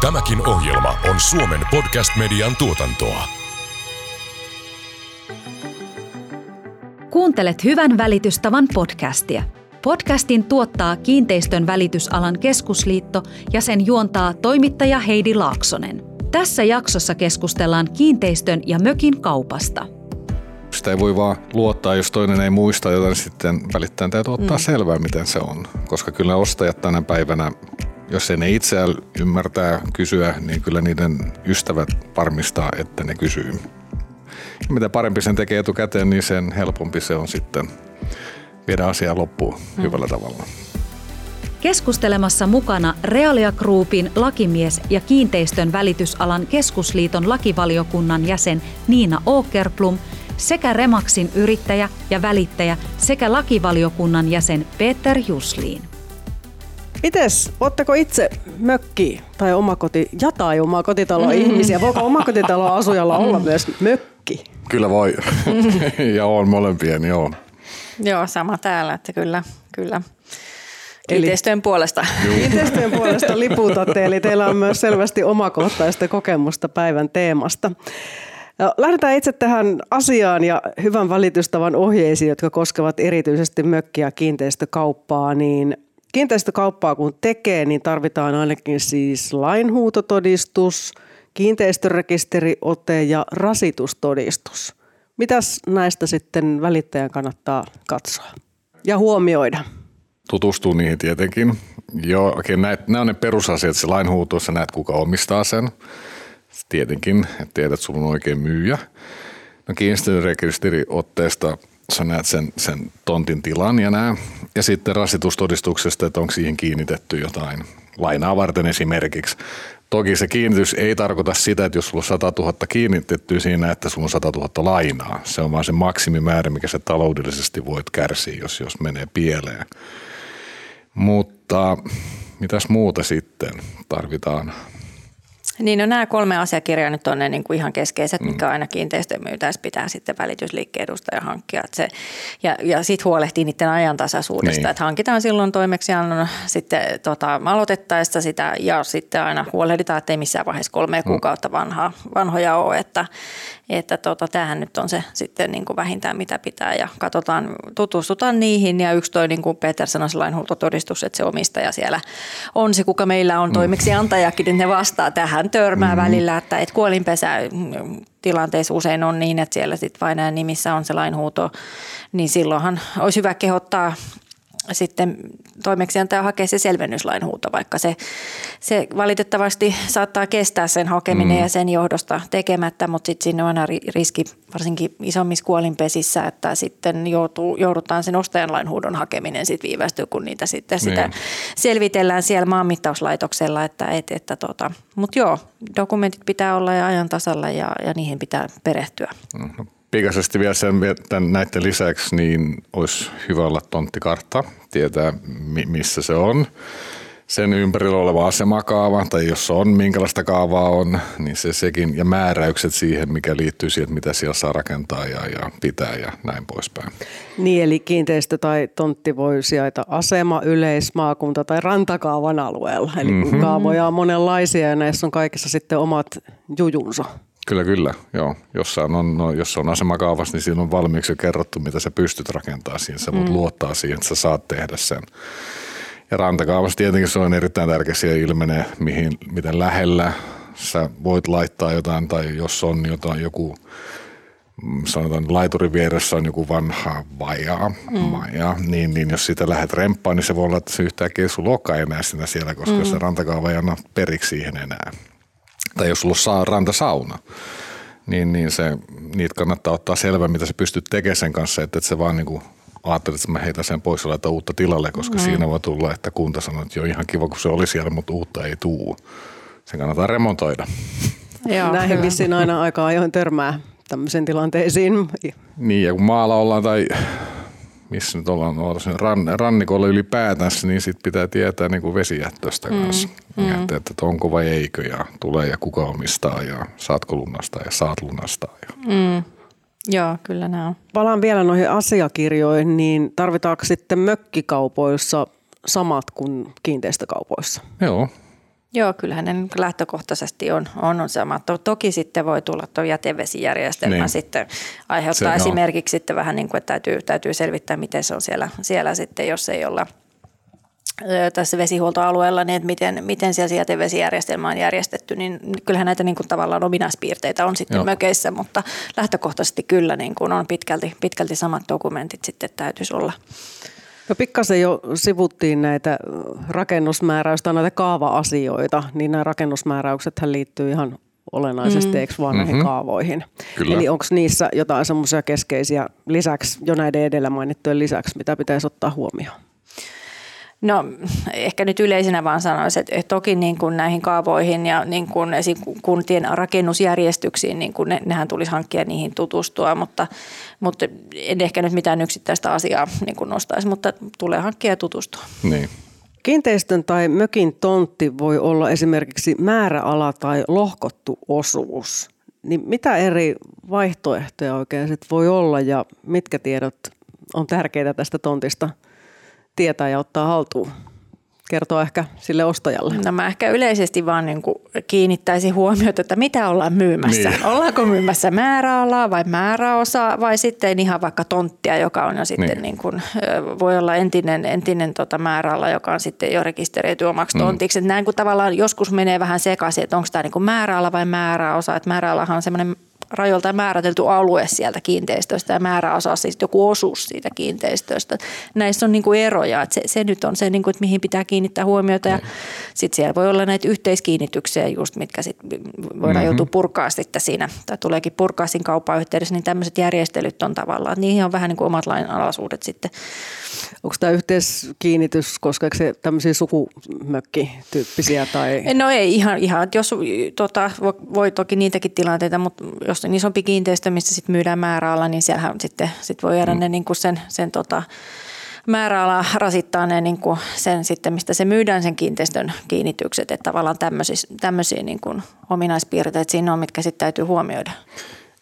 Tämäkin ohjelma on Suomen podcast-median tuotantoa. Kuuntelet Hyvän välitystavan podcastia. Podcastin tuottaa Kiinteistön välitysalan keskusliitto ja sen juontaa toimittaja Heidi Laaksonen. Tässä jaksossa keskustellaan kiinteistön ja mökin kaupasta. Sitä ei voi vaan luottaa, jos toinen ei muista, joten sitten välittäjän täytyy ottaa mm. selvää, miten se on. Koska kyllä ostajat tänä päivänä, jos ei ne itse ymmärtää kysyä, niin kyllä niiden ystävät varmistaa, että ne kysyy. Ja mitä parempi sen tekee etukäteen, niin sen helpompi se on sitten viedä asiaa loppuun mm. hyvällä tavalla. Keskustelemassa mukana Realia Groupin lakimies ja kiinteistön välitysalan keskusliiton lakivaliokunnan jäsen Niina Åkerplum sekä Remaxin yrittäjä ja välittäjä sekä lakivaliokunnan jäsen Peter Jusliin. Mites, otteko itse mökki tai omakoti ja tai omakotitalo ihmisiä? Voiko omakotitalo asujalla olla myös mökki? Kyllä voi. ja on molempien, joo. Joo, sama täällä, että kyllä, kyllä. Kiinteistöjen eli, puolesta. Kiinteistöjen puolesta liputatte, eli teillä on myös selvästi omakohtaista kokemusta päivän teemasta. Lähdetään itse tähän asiaan ja hyvän valitystavan ohjeisiin, jotka koskevat erityisesti mökkiä ja kiinteistökauppaa, niin kiinteistökauppaa kun tekee, niin tarvitaan ainakin siis lainhuutotodistus, kiinteistörekisteriote ja rasitustodistus. Mitäs näistä sitten välittäjän kannattaa katsoa ja huomioida? Tutustuu niihin tietenkin. Joo, okei, näet, nämä on ne perusasiat, se lainhuutoissa näet kuka omistaa sen. Tietenkin, että tiedät, että sulla on oikein myyjä. No kiinteistörekisteriotteesta sä näet sen, sen tontin tilan ja nää. Ja sitten rasitustodistuksesta, että onko siihen kiinnitetty jotain lainaa varten esimerkiksi. Toki se kiinnitys ei tarkoita sitä, että jos sulla on 100 000 kiinnitetty siinä, että sulla on 100 000 lainaa. Se on vaan se maksimimäärä, mikä se taloudellisesti voit kärsiä, jos, jos menee pieleen. Mutta mitäs muuta sitten tarvitaan? Niin, no nämä kolme asiakirjaa nyt on ne niin kuin ihan keskeiset, mikä mm. aina kiinteistön myytäessä pitää sitten välitysliikkeen edustaja hankkia. Että se, ja ja sitten huolehtii niiden ajantasaisuudesta, niin. että hankitaan silloin toimeksiannon sitten tota, aloitettaessa sitä ja sitten aina huolehditaan, että ei missään vaiheessa kolme mm. kuukautta vanhaa, vanhoja ole, että, että tota, tämähän nyt on se sitten niin kuin vähintään mitä pitää ja katsotaan, tutustutaan niihin ja yksi toi niin kuin Peter sanoi lainhuutotodistus, että se omistaja siellä on se, kuka meillä on toimeksiantajakin, niin ne vastaa tähän törmää mm-hmm. välillä, että et kuolinpesä tilanteissa usein on niin, että siellä sitten vain nimissä on se lainhuuto, niin silloinhan olisi hyvä kehottaa sitten toimeksiantaja hakee se selvennyslainhuuto, vaikka se, se valitettavasti saattaa kestää sen hakeminen mm. ja sen johdosta tekemättä, mutta sitten siinä on aina riski varsinkin isommissa kuolinpesissä, että sitten joutuu, joudutaan sen ostajan lainhuudon hakeminen sitten viivästyy, kun niitä sitten niin. sitä selvitellään siellä maanmittauslaitoksella, että, et, että tota, mutta joo, dokumentit pitää olla ja ajan tasalla ja, ja niihin pitää perehtyä. Mm-hmm pikaisesti vielä sen, tämän, näiden lisäksi, niin olisi hyvä olla tonttikartta, tietää missä se on. Sen ympärillä oleva asemakaava, tai jos on, minkälaista kaavaa on, niin se sekin, ja määräykset siihen, mikä liittyy siihen, mitä siellä saa rakentaa ja, ja pitää ja näin poispäin. Niin, eli kiinteistö tai tontti voi sijaita asema, yleismaakunta tai rantakaavan alueella. Eli mm-hmm. kaavoja on monenlaisia ja näissä on kaikissa sitten omat jujunsa. Kyllä, kyllä. Joo. Jossain on, no, jos on asemakaavassa, niin siinä on valmiiksi jo kerrottu, mitä sä pystyt rakentamaan siihen. Sä voit mm. luottaa siihen, että sä saat tehdä sen. Ja rantakaavassa tietenkin se on erittäin tärkeä, siellä ilmenee, mihin, miten lähellä sä voit laittaa jotain, tai jos on jotain, joku mm, sanotaan laiturin vieressä on joku vanha vaja, mm. maja, niin, niin jos sitä lähdet remppaan, niin se voi olla, että se yhtäkkiä olekaan enää sitä siellä, koska mm. se rantakaava ei anna periksi siihen enää tai jos sulla on rantasauna, niin, niin se, niitä kannattaa ottaa selvä, mitä sä pystyt tekemään sen kanssa, että et se vaan niin ajattelet, että mä heitän sen pois ja laitan uutta tilalle, koska mm. siinä voi tulla, että kunta sanoo, että joo ihan kiva, kun se oli siellä, mutta uutta ei tuu. Se kannattaa remontoida. Joo, Näihin vissiin aina aika ajoin törmää tämmöisiin tilanteisiin. Niin, ja kun maalla ollaan tai missä nyt ollaan ollaan ran, rannikolla ylipäätään, niin sit pitää tietää niin kuin vesijättöstä mm, kanssa. Mm. Että, että onko vai eikö ja tulee ja kuka omistaa ja saatko lunastaa ja saat lunastaa. Ja. Mm. Joo, kyllä nämä on. Palaan vielä noihin asiakirjoihin, niin tarvitaanko sitten mökkikaupoissa samat kuin kiinteistökaupoissa? Joo, Joo, kyllähän ne lähtökohtaisesti on, on, on sama. Toki sitten voi tulla tuo jätevesijärjestelmä niin. sitten aiheuttaa se, esimerkiksi no. sitten vähän niin kuin, että täytyy, täytyy selvittää, miten se on siellä, siellä sitten, jos ei olla tässä vesihuoltoalueella, niin että miten, miten siellä jätevesijärjestelmä on järjestetty, niin kyllähän näitä niin kuin tavallaan ominaispiirteitä on sitten Joo. mökeissä, mutta lähtökohtaisesti kyllä niin kuin on pitkälti, pitkälti samat dokumentit sitten täytyisi olla. No pikkasen jo sivuttiin näitä rakennusmääräystä, näitä kaava-asioita, niin nämä rakennusmääräykset liittyy ihan olennaisesti, mm. eikö vaan mm-hmm. näihin kaavoihin. Kyllä. Eli onko niissä jotain semmoisia keskeisiä lisäksi, jo näiden edellä mainittujen lisäksi, mitä pitäisi ottaa huomioon? No ehkä nyt yleisenä vaan sanoisin, että toki niin kuin näihin kaavoihin ja niin kuin kuntien rakennusjärjestyksiin, niin kuin ne, nehän tulisi hankkia niihin tutustua, mutta, mutta en ehkä nyt mitään yksittäistä asiaa niin kuin nostaisi, mutta tulee hankkia ja tutustua. Niin. Kiinteistön tai mökin tontti voi olla esimerkiksi määräala tai lohkottu osuus. Niin mitä eri vaihtoehtoja oikein sit voi olla ja mitkä tiedot on tärkeitä tästä tontista – tietää ja ottaa haltuun? Kertoa ehkä sille ostajalle. No mä ehkä yleisesti vaan niin kuin kiinnittäisin huomiota, että mitä ollaan myymässä. Niin. Ollaanko myymässä määräalaa vai määräosaa vai sitten ihan vaikka tonttia, joka on jo sitten niin. Niin kuin, voi olla entinen, entinen tota määräala, joka on sitten jo rekisteröity omaksi mm. tontiksi. Mm. Näin kun tavallaan joskus menee vähän sekaisin, että onko tämä niin kuin määräala vai määräosa. Että määräalahan on semmoinen rajoilta määritelty alue sieltä kiinteistöstä ja määräosa siis joku osuus siitä kiinteistöstä. Näissä on niin kuin eroja, että se, se nyt on se, niin kuin, että mihin pitää kiinnittää huomiota ja sitten siellä voi olla näitä yhteiskiinnityksiä just, mitkä sitten voidaan mm-hmm. joutua purkaa sitten siinä tai tuleekin purkaa siinä kaupan yhteydessä, niin tämmöiset järjestelyt on tavallaan, että niihin on vähän niin kuin omat lainalaisuudet sitten. Onko tämä yhteiskiinnitys, koska se tämmöisiä sukumökki-tyyppisiä? Tai? No ei ihan, ihan jos tota, voi, toki niitäkin tilanteita, mutta jos on isompi kiinteistö, missä sit myydään määräala, niin siellähän sitten sit voi jäädä mm. ne niin kuin sen, sen tota, määräala rasittaa ne niin kuin sen sitten, mistä se myydään sen kiinteistön kiinnitykset. Että tavallaan tämmöisiä, tämmöisiä niin kuin ominaispiirteitä siinä on, mitkä sitten täytyy huomioida.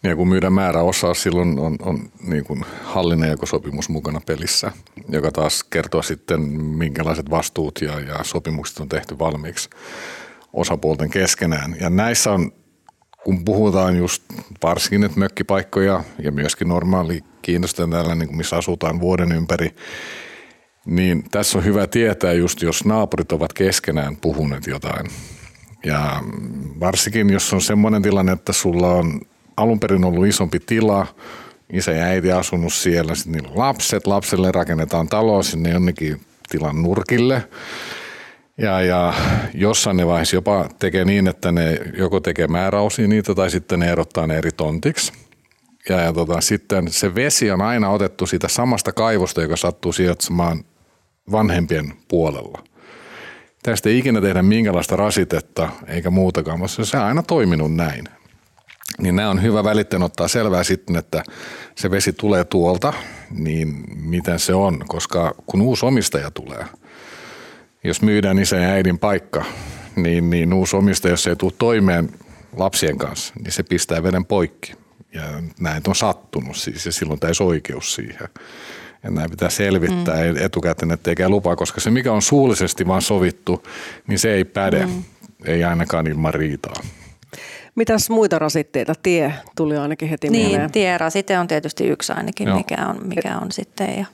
Ja kun myydään määräosaa, silloin on, on niin kuin hallinnajakosopimus mukana pelissä, joka taas kertoo sitten, minkälaiset vastuut ja, ja sopimukset on tehty valmiiksi osapuolten keskenään. Ja näissä on, kun puhutaan just varsinkin nyt mökkipaikkoja ja myöskin normaali kiinnostaa täällä, niin kuin missä asutaan vuoden ympäri, niin tässä on hyvä tietää just, jos naapurit ovat keskenään puhuneet jotain. Ja varsinkin, jos on semmoinen tilanne, että sulla on alun perin ollut isompi tila, isä ja äiti asunut siellä, sitten niillä lapset, lapselle rakennetaan talo sinne jonnekin tilan nurkille. Ja, ja jossain ne vaiheessa jopa tekee niin, että ne joko tekee määräosia niitä tai sitten ne erottaa ne eri tontiksi. Ja, ja tota, sitten se vesi on aina otettu siitä samasta kaivosta, joka sattuu sijaitsemaan vanhempien puolella. Tästä ei ikinä tehdä minkälaista rasitetta eikä muutakaan, mutta se on aina toiminut näin niin nämä on hyvä välittäen ottaa selvää sitten, että se vesi tulee tuolta, niin miten se on, koska kun uusi omistaja tulee, jos myydään isän ja äidin paikka, niin, niin uusi omistaja, jos se ei tule toimeen lapsien kanssa, niin se pistää veden poikki. Ja näin on sattunut siis, ja silloin täysi oikeus siihen. Ja näin pitää selvittää mm. etukäteen, ettei käy lupaa, koska se mikä on suullisesti vaan sovittu, niin se ei päde, mm. ei ainakaan ilman riitaa. Mitäs muita rasitteita? Tie tuli ainakin heti niin, mieleen. tierasite on tietysti yksi ainakin, mikä on, mikä on sitten. Ja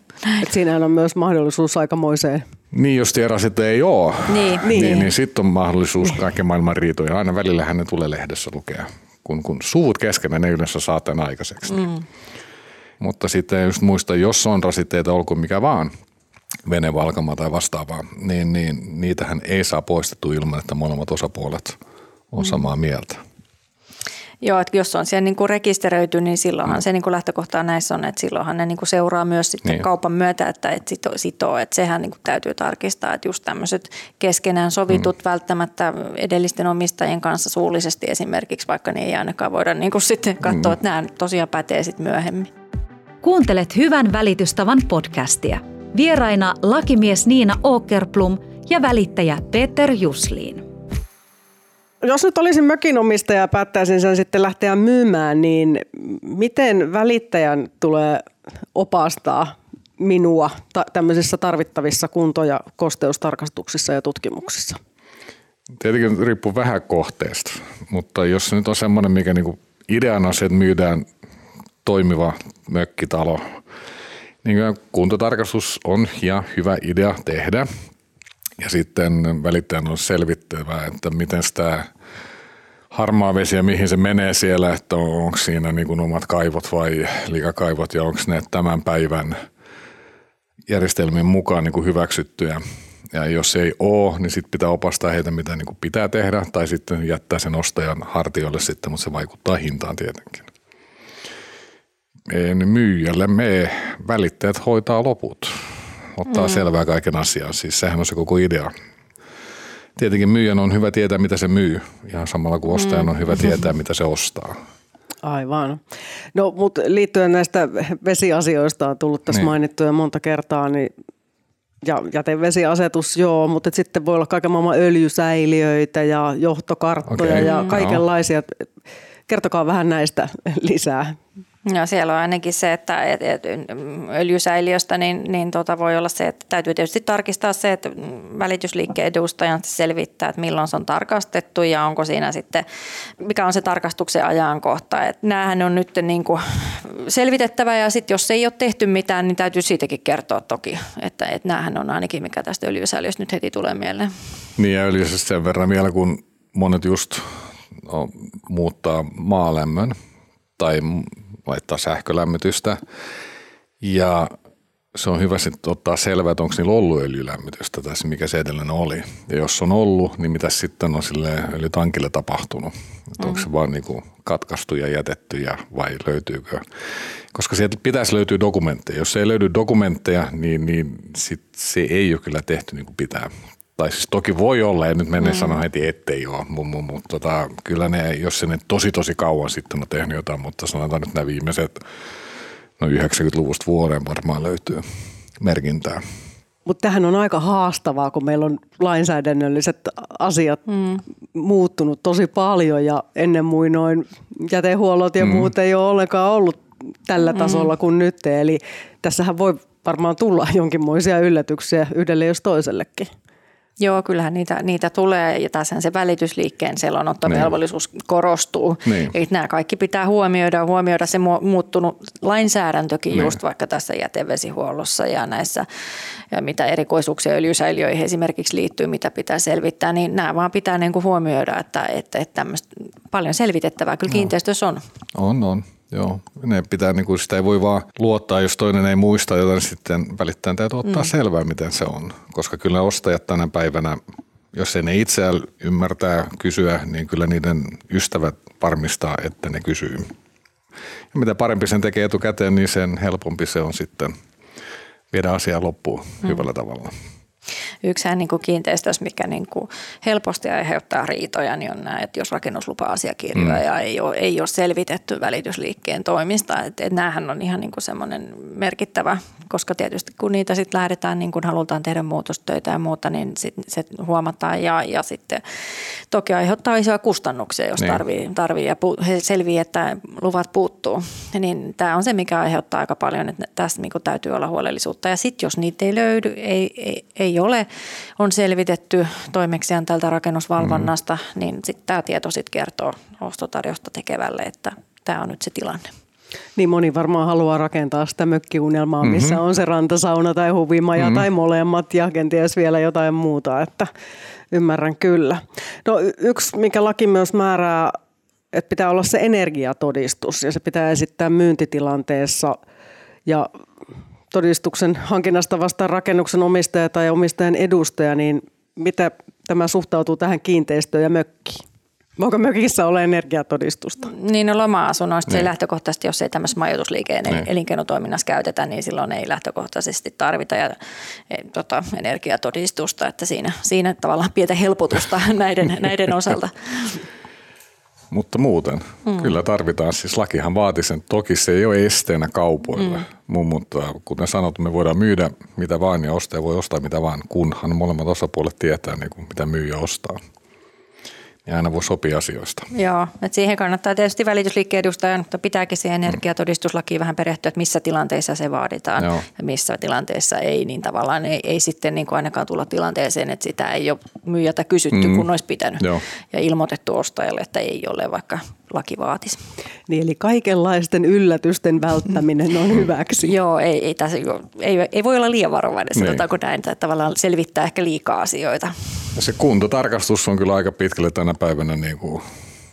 Et siinähän on myös mahdollisuus aikamoiseen. Niin, jos tierasite ei ole, niin, niin, niin, niin sitten on mahdollisuus niin. kaiken maailman riitoja. Aina välillä ne tulee lehdessä lukea, kun, kun suvut kesken ne yleensä saa tämän aikaiseksi. Mm. Mutta sitten just muista, jos on rasitteita, olkoon mikä vaan, venevalkama tai vastaavaa, niin, niin niitähän ei saa poistettu ilman, että molemmat osapuolet on mm. samaa mieltä. Joo, että jos on siellä niin kuin rekisteröity, niin silloinhan mm. se niin kuin lähtökohta näissä on, että silloinhan ne niin kuin seuraa myös sitten niin. kaupan myötä, että, että sitoo, sitoo, että sehän niin kuin täytyy tarkistaa, että just tämmöiset keskenään sovitut mm. välttämättä edellisten omistajien kanssa suullisesti esimerkiksi, vaikka ne ei ainakaan voida niin kuin sitten katsoa, mm. että nämä tosiaan pätee sitten myöhemmin. Kuuntelet Hyvän välitystavan podcastia. Vieraina lakimies Niina Åkerplum ja välittäjä Peter Jusliin jos nyt olisin mökinomistaja ja päättäisin sen sitten lähteä myymään, niin miten välittäjän tulee opastaa minua tämmöisissä tarvittavissa kunto- ja kosteustarkastuksissa ja tutkimuksissa? Tietenkin riippuu vähän kohteesta, mutta jos se nyt on semmoinen, mikä niinku ideana se, että myydään toimiva mökkitalo, niin kuntotarkastus on ja hyvä idea tehdä. Ja sitten välittäjän on selvittävää, että miten tämä harmaa vesi ja mihin se menee siellä, että onko siinä niin kuin omat kaivot vai liikakaivot ja onko ne tämän päivän järjestelmien mukaan niin kuin hyväksyttyjä. Ja jos ei ole, niin sitten pitää opastaa heitä, mitä niin kuin pitää tehdä, tai sitten jättää sen ostajan hartioille sitten, mutta se vaikuttaa hintaan tietenkin. Niin myyjälle me välittäjät hoitaa loput, ottaa mm. selvää kaiken asian. Siis sehän on se koko idea. Tietenkin myyjän on hyvä tietää, mitä se myy, ihan samalla kuin ostajan on hyvä tietää, mitä se ostaa. Aivan. No, mutta liittyen näistä vesiasioista on tullut tässä niin. mainittuja monta kertaa, niin ja jätevesiasetus, joo, mutta sitten voi olla kaiken maailman öljysäiliöitä ja johtokarttoja okay, ja kaikenlaisia. No. Kertokaa vähän näistä lisää. No siellä on ainakin se, että et, et, öljysäiliöstä niin, niin tota voi olla se, että täytyy tietysti tarkistaa se, että välitysliikkeen edustajan selvittää, että milloin se on tarkastettu ja onko siinä sitten, mikä on se tarkastuksen ajankohta. Et näähän on nyt niin kuin selvitettävä ja sitten jos ei ole tehty mitään, niin täytyy siitäkin kertoa toki, että, että näähän on ainakin mikä tästä öljysäiliöstä nyt heti tulee mieleen. Niin ja öljysästä sen verran vielä, kun monet just no, muuttaa maalämmön tai laittaa sähkölämmitystä. Ja se on hyvä sitten ottaa selvää, että onko niillä ollut öljylämmitystä tai se, mikä se edellinen oli. Ja jos on ollut, niin mitä sitten on sille öljytankille tapahtunut? Mm. Onko se vaan niinku katkaistu ja jätetty ja vai löytyykö? Koska sieltä pitäisi löytyä dokumentteja. Jos ei löydy dokumentteja, niin, niin sit se ei ole kyllä tehty niin kuin pitää. Tai siis toki voi olla, ja nyt mennä mm. sanoa heti, ettei ole, mutta mut, tota, kyllä ne, jos se ne tosi tosi kauan sitten on tehnyt jotain, mutta sanotaan nyt nämä viimeiset, no 90-luvusta vuoden varmaan löytyy merkintää. Mutta tähän on aika haastavaa, kun meillä on lainsäädännölliset asiat mm. muuttunut tosi paljon ja ennen muinoin jätehuollot ja mm. muut ei ole ollenkaan ollut tällä mm. tasolla kuin nyt. Eli tässähän voi varmaan tulla jonkinmoisia yllätyksiä yhdelle jos toisellekin. Joo, kyllähän niitä, niitä tulee ja tässä se välitysliikkeen selonottovelvollisuus niin. korostuu. Niin. Eli nämä kaikki pitää huomioida, huomioida se muuttunut lainsäädäntökin niin. just vaikka tässä jätevesihuollossa ja näissä, ja mitä erikoisuuksia öljysäiliöihin esimerkiksi liittyy, mitä pitää selvittää, niin nämä vaan pitää niin kuin huomioida, että, että, että paljon selvitettävää kyllä kiinteistössä on. On, on. Joo, ne pitää, niin kuin sitä ei voi vaan luottaa, jos toinen ei muista, joten sitten välittäjän täytyy ottaa mm. selvää, miten se on. Koska kyllä ostajat tänä päivänä, jos ei ne itse ymmärtää kysyä, niin kyllä niiden ystävät varmistaa, että ne kysyy. Ja mitä parempi sen tekee etukäteen, niin sen helpompi se on sitten viedä asiaa loppuun mm. hyvällä tavalla. Yksihän niin kuin kiinteistössä, mikä niin kuin helposti aiheuttaa riitoja, niin on nämä, että jos rakennuslupa-asiakirjoja mm. ei, ole, ei ole selvitetty välitysliikkeen toimista. Että, että näähän on ihan niin kuin semmoinen merkittävä, koska tietysti kun niitä sitten lähdetään, niin kuin halutaan tehdä muutostöitä ja muuta, niin sit se huomataan ja, ja sitten toki aiheuttaa isoja kustannuksia, jos niin. tarvii, tarvii ja pu, he selviää, että luvat puuttuu. Niin tämä on se, mikä aiheuttaa aika paljon, että tässä niin täytyy olla huolellisuutta. Ja sitten jos niitä ei löydy, ei, ei ei ole, on selvitetty toimeksian tältä rakennusvalvonnasta, mm. niin sitten tämä tieto sitten kertoo ostotarjosta tekevälle, että tämä on nyt se tilanne. Niin moni varmaan haluaa rakentaa sitä mökkiunelmaa, mm-hmm. missä on se rantasauna tai huvimaja mm-hmm. tai molemmat ja kenties vielä jotain muuta, että ymmärrän kyllä. No yksi, mikä laki myös määrää, että pitää olla se energiatodistus ja se pitää esittää myyntitilanteessa ja todistuksen hankinnasta vastaan rakennuksen omistaja tai omistajan edustaja, niin mitä tämä suhtautuu tähän kiinteistöön ja mökkiin? Voiko mökissä olla energiatodistusta? Niin, no loma-asunnoista niin. se lähtökohtaisesti, jos ei tämmöisessä majoitusliikeen niin. elinkeinotoiminnassa käytetä, niin silloin ei lähtökohtaisesti tarvita ja, e, tota, energiatodistusta, että siinä, siinä tavallaan pientä helpotusta näiden, näiden osalta. Mutta muuten, mm. kyllä tarvitaan. Siis lakihan vaati sen. Toki se ei ole esteenä kaupoille, mm. mutta kuten sanottu, me voidaan myydä mitä vaan ja ostaja voi ostaa mitä vaan, kunhan molemmat osapuolet tietää, niin kuin, mitä myyjä ostaa. Ja aina voi sopia asioista. Joo, että siihen kannattaa tietysti välitysliikkeen edustajan, mutta pitääkin siihen energiatodistuslakiin vähän perehtyä, että missä tilanteissa se vaaditaan Joo. ja missä tilanteissa ei, niin tavallaan ei, ei sitten niin kuin ainakaan tulla tilanteeseen, että sitä ei ole myyjältä kysytty, mm. kun olisi pitänyt Joo. ja ilmoitettu ostajalle, että ei ole, vaikka laki vaatisi. Niin, eli kaikenlaisten yllätysten välttäminen on hyväksi. Joo, ei, ei, tässä, ei, ei voi olla liian varovainen, Niin. sanotaanko näin, että tavallaan selvittää ehkä liikaa asioita. Se kuntotarkastus on kyllä aika pitkälle tänä päivänä, niin kuin,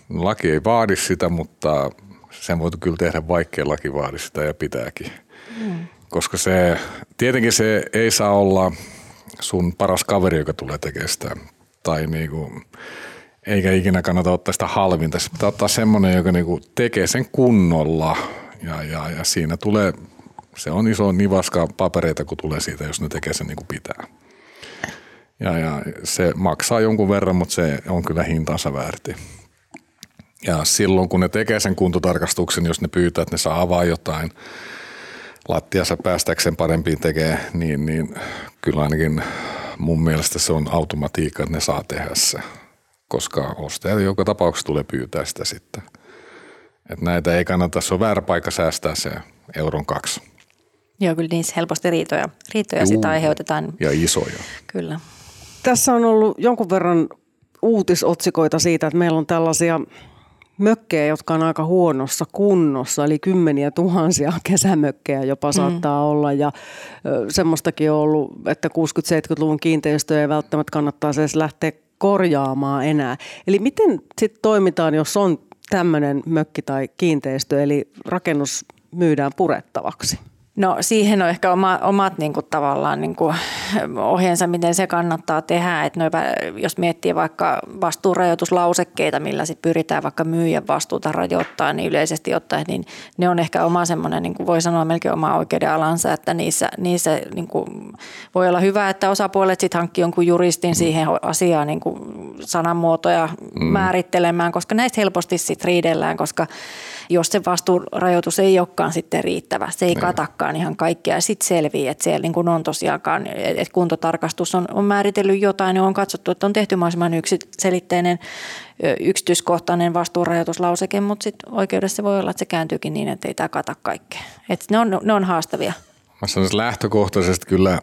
laki ei vaadi sitä, mutta sen voitu kyllä tehdä, vaikkei laki vaadi sitä ja pitääkin. Mm. Koska se, tietenkin se ei saa olla sun paras kaveri, joka tulee tekemään sitä. Tai niin kuin, eikä ikinä kannata ottaa sitä halvinta. Se pitää ottaa semmoinen, joka niin kuin tekee sen kunnolla ja, ja, ja siinä tulee, se on iso nivaska papereita, kun tulee siitä, jos ne tekee sen niin kuin pitää. Ja, ja se maksaa jonkun verran, mutta se on kyllä hintansa väärti. Ja silloin kun ne tekee sen kuntotarkastuksen, jos ne pyytää, että ne saa avaa jotain lattiassa päästäkseen parempiin tekee, niin, niin kyllä ainakin mun mielestä se on automatiikka, että ne saa tehdä se. Koska ostaja joka tapauksessa tulee pyytää sitä sitten. Että näitä ei kannata, se on väärä paikka säästää se euron kaksi. Joo, kyllä niissä helposti riitoja, riitoja Juu. sitä aiheutetaan. Ja isoja. Kyllä. Tässä on ollut jonkun verran uutisotsikoita siitä, että meillä on tällaisia mökkejä, jotka on aika huonossa kunnossa, eli kymmeniä tuhansia kesämökkejä jopa saattaa olla. Ja semmoistakin on ollut, että 60-70-luvun kiinteistöjä ei välttämättä kannattaa edes lähteä korjaamaan enää. Eli miten sitten toimitaan, jos on tämmöinen mökki tai kiinteistö, eli rakennus myydään purettavaksi? No siihen on ehkä oma, omat niin kuin, tavallaan niin kuin, ohjeensa, miten se kannattaa tehdä. Että noin, jos miettii vaikka vastuurajoituslausekkeita, millä sit pyritään vaikka myyjän vastuuta rajoittaa, niin yleisesti ottaen niin ne on ehkä oma semmoinen, niin kuin voi sanoa melkein oma oikeudenalansa, että niissä, niissä niin kuin, voi olla hyvä, että osapuolet sitten hankkii jonkun juristin siihen asiaan niin kuin sanamuotoja mm. määrittelemään, koska näistä helposti sitten riidellään, koska jos se vastuurajoitus ei olekaan sitten riittävä, se ei katakaan ihan kaikkea sitten selvii, että siellä niin kuin on tosiaankaan, että kuntotarkastus on, on määritellyt jotain ja on katsottu, että on tehty mahdollisimman yksiselitteinen yksityiskohtainen vastuurajoituslauseke, mutta sitten oikeudessa voi olla, että se kääntyykin niin, että ei tämä kata kaikkea. Että ne on, ne on haastavia. Mä sanoisin lähtökohtaisesti kyllä,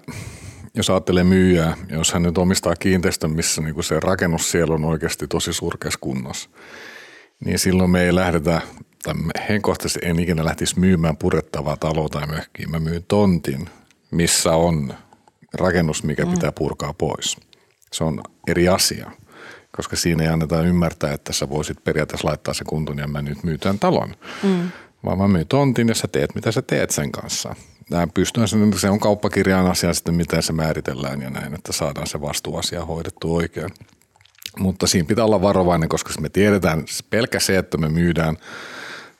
jos ajattelee myyjää, jos hän nyt omistaa kiinteistön, missä niin se rakennus siellä on oikeasti tosi surkeassa kunnossa, niin silloin me ei lähdetä, tai me henkkohtaisesti en ikinä lähtisi myymään purettavaa taloa tai mökkiä. Mä myyn tontin, missä on rakennus, mikä mm. pitää purkaa pois. Se on eri asia, koska siinä ei anneta ymmärtää, että sä voisit periaatteessa laittaa se kuntoon ja mä nyt myytän talon. Mm. Vaan mä myyn tontin ja sä teet, mitä sä teet sen kanssa. Nämä pystyy, se on kauppakirjaan asia sitten, miten se määritellään ja näin, että saadaan se vastuuasia hoidettu oikein. Mutta siinä pitää olla varovainen, koska me tiedetään, pelkä se, että me myydään,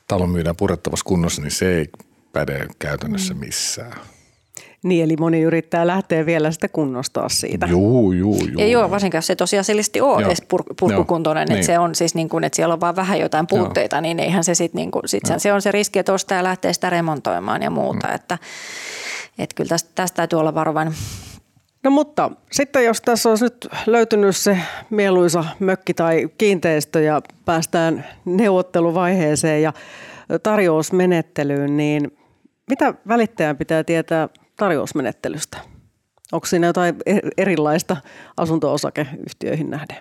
talon myydään purettavassa kunnossa, niin se ei päde käytännössä missään. Niin, eli moni yrittää lähteä vielä sitä kunnostaa siitä. Juu, juu, juu. Joo, varsinkin jos se tosiasiallisesti ole Joo. edes pur- purkukuntoinen, että Niin. se on siis niin kuin, että siellä on vaan vähän jotain puutteita, niin eihän se sitten niin kuin, sit se, se on se riski, että ostaja lähtee sitä remontoimaan ja muuta, Mm. että, että kyllä tästä, tästä täytyy olla varovainen. No mutta sitten jos tässä olisi nyt löytynyt se mieluisa mökki tai kiinteistö ja päästään neuvotteluvaiheeseen ja tarjousmenettelyyn, niin mitä välittäjän pitää tietää tarjousmenettelystä? Onko siinä jotain e- erilaista asunto-osakeyhtiöihin nähden?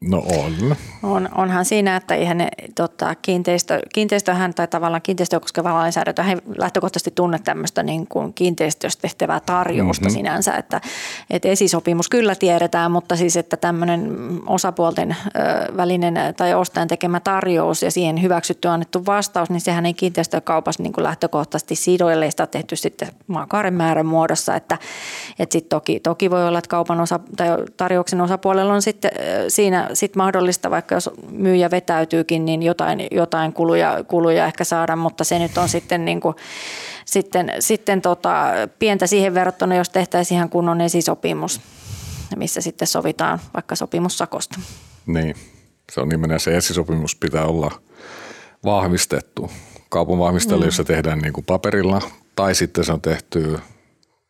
No on. On, onhan siinä, että eihän ne, tota, kiinteistö, kiinteistöhän tai tavallaan kiinteistöä koskeva lainsäädäntö ei lähtökohtaisesti tunne tämmöistä niin kuin kiinteistöstä tehtävää tarjousta mm-hmm. sinänsä, että, että esisopimus kyllä tiedetään, mutta siis että tämmöinen osapuolten ö, välinen tai ostajan tekemä tarjous ja siihen hyväksytty annettu vastaus, niin sehän ei kiinteistökaupassa niin kuin lähtökohtaisesti sido, ellei sitä ole tehty sitten maakaaren määrän muodossa, että, että sit toki, toki voi olla, että kaupan osa, tai tarjouksen osapuolella on sitten ö, siinä sit mahdollista, vaikka jos myyjä vetäytyykin, niin jotain, jotain kuluja, kuluja ehkä saada, mutta se nyt on sitten, niin kuin, sitten, sitten tota, pientä siihen verrattuna, jos tehtäisiin ihan kunnon esisopimus, missä sitten sovitaan vaikka sopimussakosta. Niin, se on nimenomaan se esisopimus pitää olla vahvistettu. Kaupan vahvistelu, mm. jos se tehdään niin kuin paperilla tai sitten se on tehty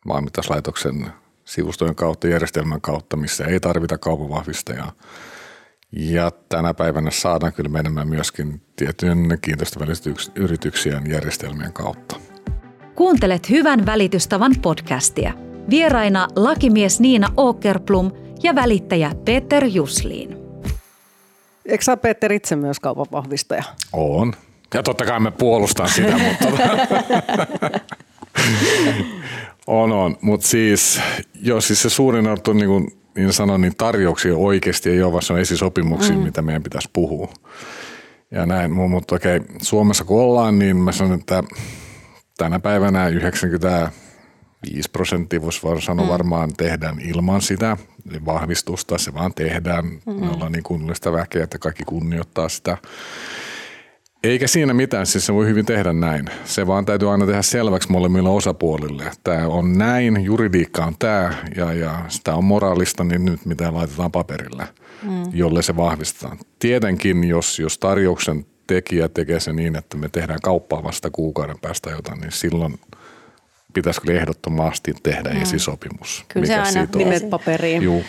maanmittauslaitoksen sivustojen kautta, järjestelmän kautta, missä ei tarvita kaupan vahvistajaa. Ja tänä päivänä saadaan kyllä menemään myöskin tiettyjen kiinteistöväliyrityksien järjestelmien kautta. Kuuntelet Hyvän välitystavan podcastia. Vieraina lakimies Niina Åkerplum ja välittäjä Peter Jusliin. Eikö sä Peter itse myös kaupan vahvistaja? On. Ja totta kai me puolustan sitä, mutta... on, on. Mutta siis, joo, siis se suurin on niin kuin niin sanon, niin tarjouksia oikeasti ei ole, vaan se on esisopimuksia, mm. mitä meidän pitäisi puhua. Ja näin, mutta okei, Suomessa kun ollaan, niin mä sanon, että tänä päivänä 95 prosenttia, voisi sanoa mm. varmaan tehdään ilman sitä vahvistusta, se vaan tehdään. Mm. Me ollaan niin kunnollista väkeä, että kaikki kunnioittaa sitä. Eikä siinä mitään, siis se voi hyvin tehdä näin. Se vaan täytyy aina tehdä selväksi molemmille osapuolille. Tämä on näin, juridiikka on tämä ja, ja sitä on moraalista, niin nyt mitä laitetaan paperille, mm. jolle se vahvistetaan. Tietenkin, jos, jos tarjouksen tekijä tekee se niin, että me tehdään kauppaa vasta kuukauden päästä jotain, niin silloin pitäisi kyllä ehdottomasti tehdä mm. esisopimus. Kyllä se aina nimet paperiin. Juu.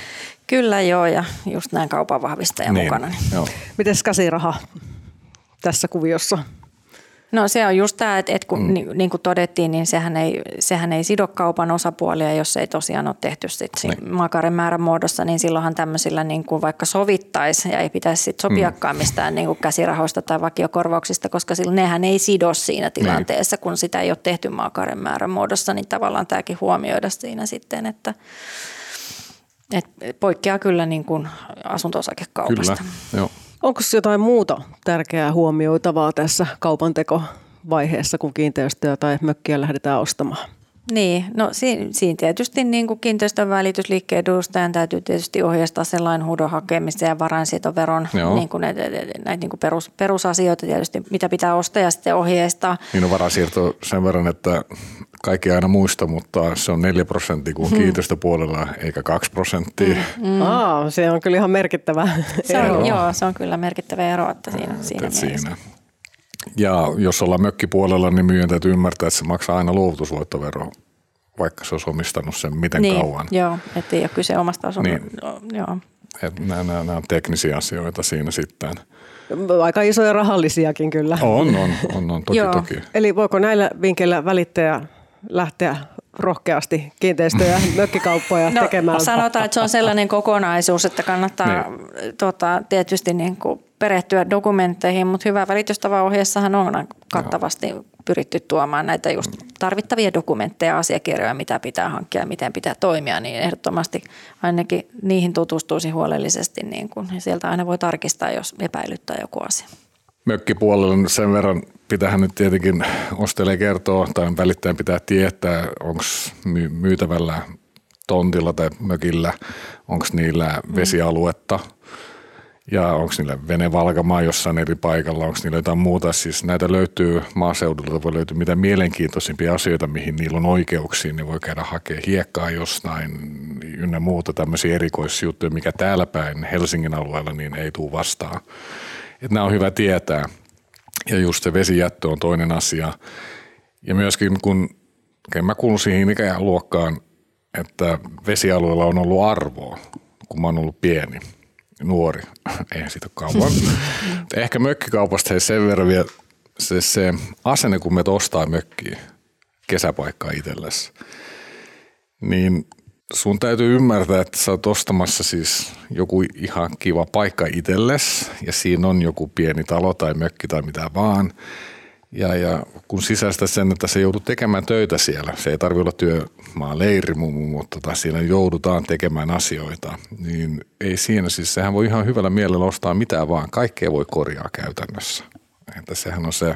Kyllä joo, ja just näin kaupan vahvistaja niin, mukana. Niin. Mites käsiraha? Tässä kuviossa? No se on just tämä, että, että kun, mm. niin, niin kuin todettiin, niin sehän ei, sehän ei sido kaupan osapuolia, jos ei tosiaan ole tehty sit niin. makaren määrän muodossa, niin silloinhan tämmöisillä niin kuin vaikka sovittaisi ja ei pitäisi sit sopiakaan mm. mistään niin kuin käsirahoista tai vakiokorvauksista, koska silloin nehän ei sido siinä niin. tilanteessa, niin. kun sitä ei ole tehty makaren määrän muodossa, niin tavallaan tämäkin huomioida siinä sitten, että et poikkeaa kyllä niin kuin asunto-osakekaupasta. Kyllä, joo. Onko jotain muuta tärkeää huomioitavaa tässä kaupantekovaiheessa, kun kiinteistöä tai mökkiä lähdetään ostamaan? Niin, no siinä, siinä tietysti niin kuin kiinteistön välitysliikkeen edustajan täytyy tietysti ohjeistaa sen lainhuudon hakemista ja varainsietoveron niin kuin näitä, näitä niin kuin perus, perusasioita tietysti, mitä pitää ostaa ja sitten ohjeistaa. Niin on varainsiirto sen verran, että kaikki aina muista, mutta se on 4 prosenttia kuin hmm. kiinteistöpuolella, eikä 2 prosenttia. Mm. Mm. Aa, se on kyllä ihan merkittävä se on, ero. Joo, se on kyllä merkittävä ero, että siinä, siinä, että siinä. Ja jos ollaan mökkipuolella, niin myyjän täytyy ymmärtää, että se maksaa aina luovutusvoittovero, vaikka se olisi omistanut sen miten niin, kauan. Joo, että ei ole kyse omasta asunnosta. Niin. Joo. Että nämä, nämä, nämä on teknisiä asioita siinä sitten. Aika isoja rahallisiakin kyllä. On, on, on, on toki, Joo. toki. Eli voiko näillä vinkkeillä välittäjä lähteä rohkeasti kiinteistöjä, mökkikauppoja no, tekemään? Sanotaan, että se on sellainen kokonaisuus, että kannattaa niin. tota, tietysti niin kuin perehtyä dokumentteihin, mutta hyvä ohjeessahan on kattavasti pyritty tuomaan näitä just tarvittavia dokumentteja, asiakirjoja, mitä pitää hankkia ja miten pitää toimia, niin ehdottomasti ainakin niihin tutustuisi huolellisesti, niin kun, sieltä aina voi tarkistaa, jos epäilyttää joku asia. Mökkipuolella sen verran pitähän nyt tietenkin ostelee kertoa tai välittäjän pitää tietää, onko myytävällä tontilla tai mökillä, onko niillä vesialuetta – ja onko niillä venevalkamaa jossain eri paikalla, onko niillä jotain muuta. Siis näitä löytyy maaseudulta, voi löytyä mitä mielenkiintoisimpia asioita, mihin niillä on oikeuksia. niin voi käydä hakemaan hiekkaa jostain ynnä muuta tämmöisiä erikoisjuttuja, mikä täällä päin Helsingin alueella niin ei tule vastaan. Että nämä on hyvä tietää. Ja just se vesijättö on toinen asia. Ja myöskin kun mä kuulun siihen ikäluokkaan, että vesialueella on ollut arvoa, kun mä oon ollut pieni – nuori, eihän siitä ole kauan. Ehkä mökkikaupasta ei sen verran vielä se, se asenne, kun me ostaa mökkiä kesäpaikkaa itsellesi, niin sun täytyy ymmärtää, että sä oot ostamassa siis joku ihan kiva paikka itsellesi ja siinä on joku pieni talo tai mökki tai mitä vaan – ja, ja kun sisäistä sen, että se joudut tekemään töitä siellä, se ei tarvitse olla työmaa leiri, mutta tota, siellä joudutaan tekemään asioita, niin ei siinä siis, sehän voi ihan hyvällä mielellä ostaa mitään vaan, kaikkea voi korjaa käytännössä. Että sehän on se,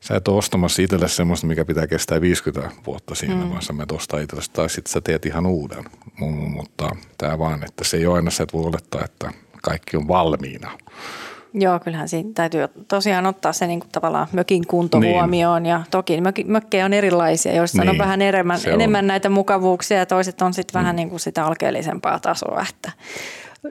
sä et ole ostamassa itselle semmoista, mikä pitää kestää 50 vuotta siinä, mm. vaan sä menet ostaa itsellesi tai sitten sä teet ihan uuden. Mutta tämä vaan, että se ei ole aina se, että voi olettaa, että kaikki on valmiina. Joo, kyllähän siinä täytyy tosiaan ottaa se niin kuin tavallaan mökin kunto niin. huomioon. Ja toki möki, mökkejä on erilaisia, joissa niin. on vähän enemmän, enemmän näitä mukavuuksia ja toiset on sitten mm. vähän niin kuin sitä alkeellisempaa tasoa. Että.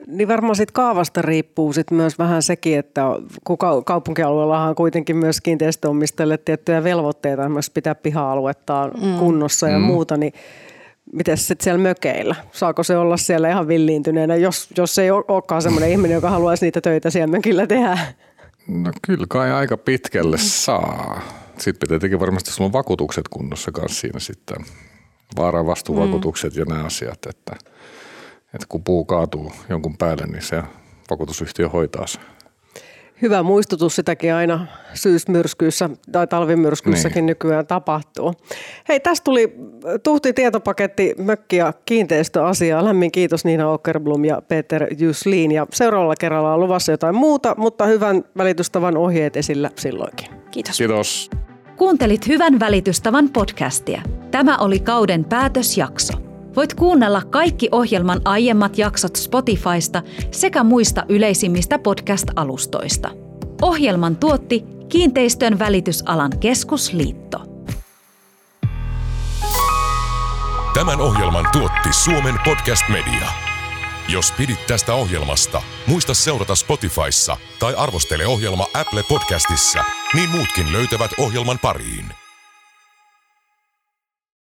Niin varmaan siitä kaavasta riippuu sit myös vähän sekin, että kun kaupunkialueellahan on kuitenkin myös kiinteistöomistajille tiettyjä velvoitteita, myös pitää piha-aluetta mm. kunnossa ja mm. muuta, niin miten sitten siellä mökeillä? Saako se olla siellä ihan villiintyneenä, jos, jos ei olekaan semmoinen ihminen, joka haluaisi niitä töitä siellä mökillä tehdä? No kyllä kai aika pitkälle saa. Sitten pitää tietenkin varmasti, sulla on vakuutukset kunnossa kanssa siinä sitten. Vaaravastuuvakuutukset mm. ja nämä asiat, että, että kun puu kaatuu jonkun päälle, niin se vakuutusyhtiö hoitaa se. Hyvä muistutus, sitäkin aina syysmyrskyissä tai talvimyrskyissäkin niin. nykyään tapahtuu. Hei, tästä tuli tuhti tietopaketti mökki- ja kiinteistöasiaa. Lämmin kiitos Niina Okerblom ja Peter Jyslin. Ja seuraavalla kerralla on luvassa jotain muuta, mutta hyvän välitystavan ohjeet esillä silloinkin. Kiitos. Kiitos. Kuuntelit Hyvän välitystavan podcastia. Tämä oli kauden päätösjakso. Voit kuunnella kaikki ohjelman aiemmat jaksot Spotifysta sekä muista yleisimmistä podcast-alustoista. Ohjelman tuotti Kiinteistön välitysalan keskusliitto. Tämän ohjelman tuotti Suomen Podcast Media. Jos pidit tästä ohjelmasta, muista seurata Spotifyssa tai arvostele ohjelma Apple Podcastissa, niin muutkin löytävät ohjelman pariin.